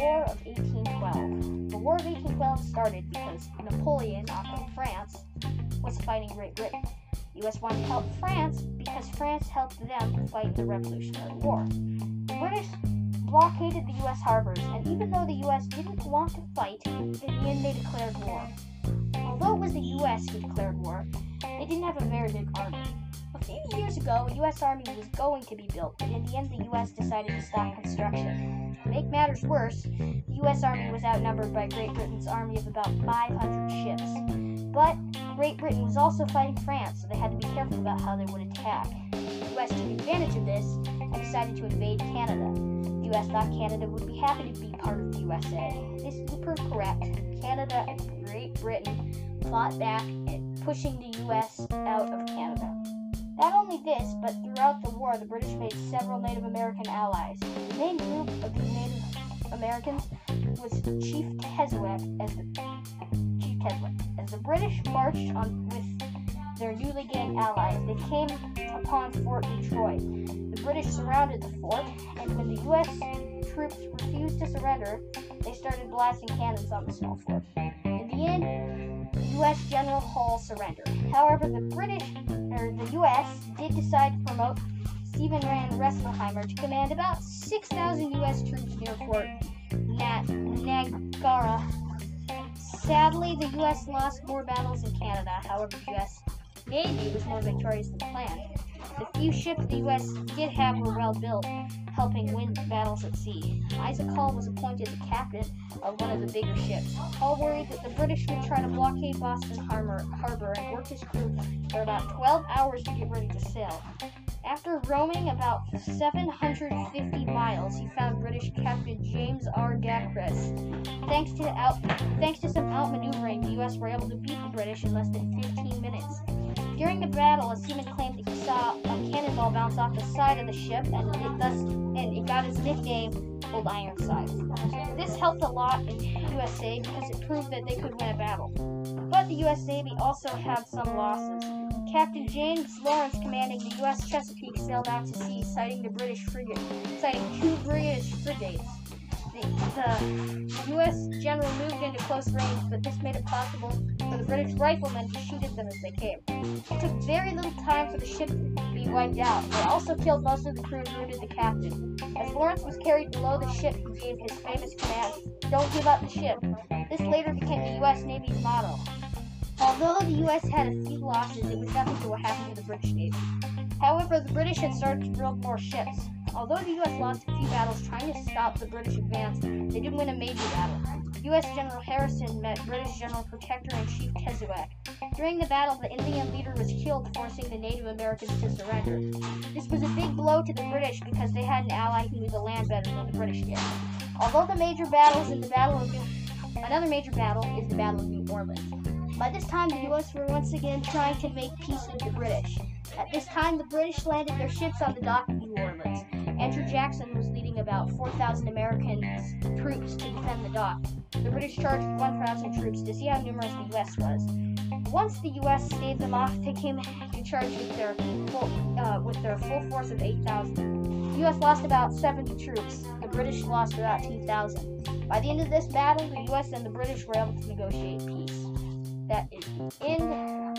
War of 1812. The War of 1812 started because Napoleon of France was fighting Great Britain. The US wanted to help France because France helped them fight the Revolutionary War. The British blockaded the US harbors, and even though the US didn't want to fight, in the end they declared war. Although it was the US who declared war, they didn't have a very big army. A few years ago, a US army was going to be built, but in the end the US decided to stop construction. Make matters worse, the U.S. Army was outnumbered by Great Britain's army of about 500 ships. But Great Britain was also fighting France, so they had to be careful about how they would attack. The U.S. took advantage of this and decided to invade Canada. The U.S. thought Canada would be happy to be part of the USA. This proved correct. Canada and Great Britain fought back, pushing the U.S. out of Canada. Not only this, but throughout the war, the British made several Native American allies. The main group of these Native Americans was Chief Tecumseh as the Chief Tecumseh. As the British marched on with their newly gained allies, they came upon Fort Detroit. The British surrounded the fort, and when the U.S. troops refused to surrender, they started blasting cannons on the small fort. In the end, U.S. General Hull surrendered. However, the British the U.S. did decide to promote Stephen Van Rensselaer to command about 6,000 U.S. troops near Fort Nat- Niagara. Sadly, the U.S. lost more battles in Canada. However, the U.S. Navy was more victorious than planned. The few ships the U.S. did have were well built, helping win battles at sea. Isaac Hull was appointed the captain of one of the bigger ships. Hull worried that the British would try to blockade Boston Harbor, harbor and worked his crew for about 12 hours to get ready to sail. After roaming about 750 miles, he found British Captain James R. Dacres. Thanks to out, thanks to some outmaneuvering, the U.S. were able to beat the British in less than 15 minutes. During the battle, a seaman claimed that he saw bounce off the side of the ship, and it thus and it got its nickname Old Ironsides. This helped a lot in the USA because it proved that they could win a battle. But the U.S. Navy also had some losses. Captain James Lawrence, commanding the U.S. Chesapeake, sailed out to sea, sighting the British frigate, sighting two British frigates. The, the U.S. general moved into close range, but this made it possible for the British riflemen to shoot at them as they came. It took very little time for the ship wiped out. They also killed most of the crew and wounded the captain. As Lawrence was carried below the ship, he gave his famous command, Don't give up the ship. This later became the U.S. Navy's motto. Although the U.S. had a few losses, it was nothing to what happened to the British Navy. However, the British had started to build more ships. Although the U.S. lost a few battles trying to stop the British advance, they didn't win a major battle. U.S. General Harrison met British General Procter in Chief Tecumseh. During the battle, the Indian leader was killed, forcing the Native Americans to surrender. This was a big blow to the British because they had an ally who knew the land better than the British did. Although the major battles in the Battle of New Another major battle is the Battle of New Orleans. By this time, the U.S. were once again trying to make peace with the British. At this time, the British landed their ships on the dock of New Orleans. Andrew Jackson was leading about 4,000 American troops to defend the dock. The British charged with 1,000 troops to see how numerous the U.S. was. Once the U.S. staved them off, they came to charge with their full, uh, with their full force of 8,000. The U.S. lost about 70 troops. The British lost about 2,000. By the end of this battle, the U.S. and the British were able to negotiate peace. That is the end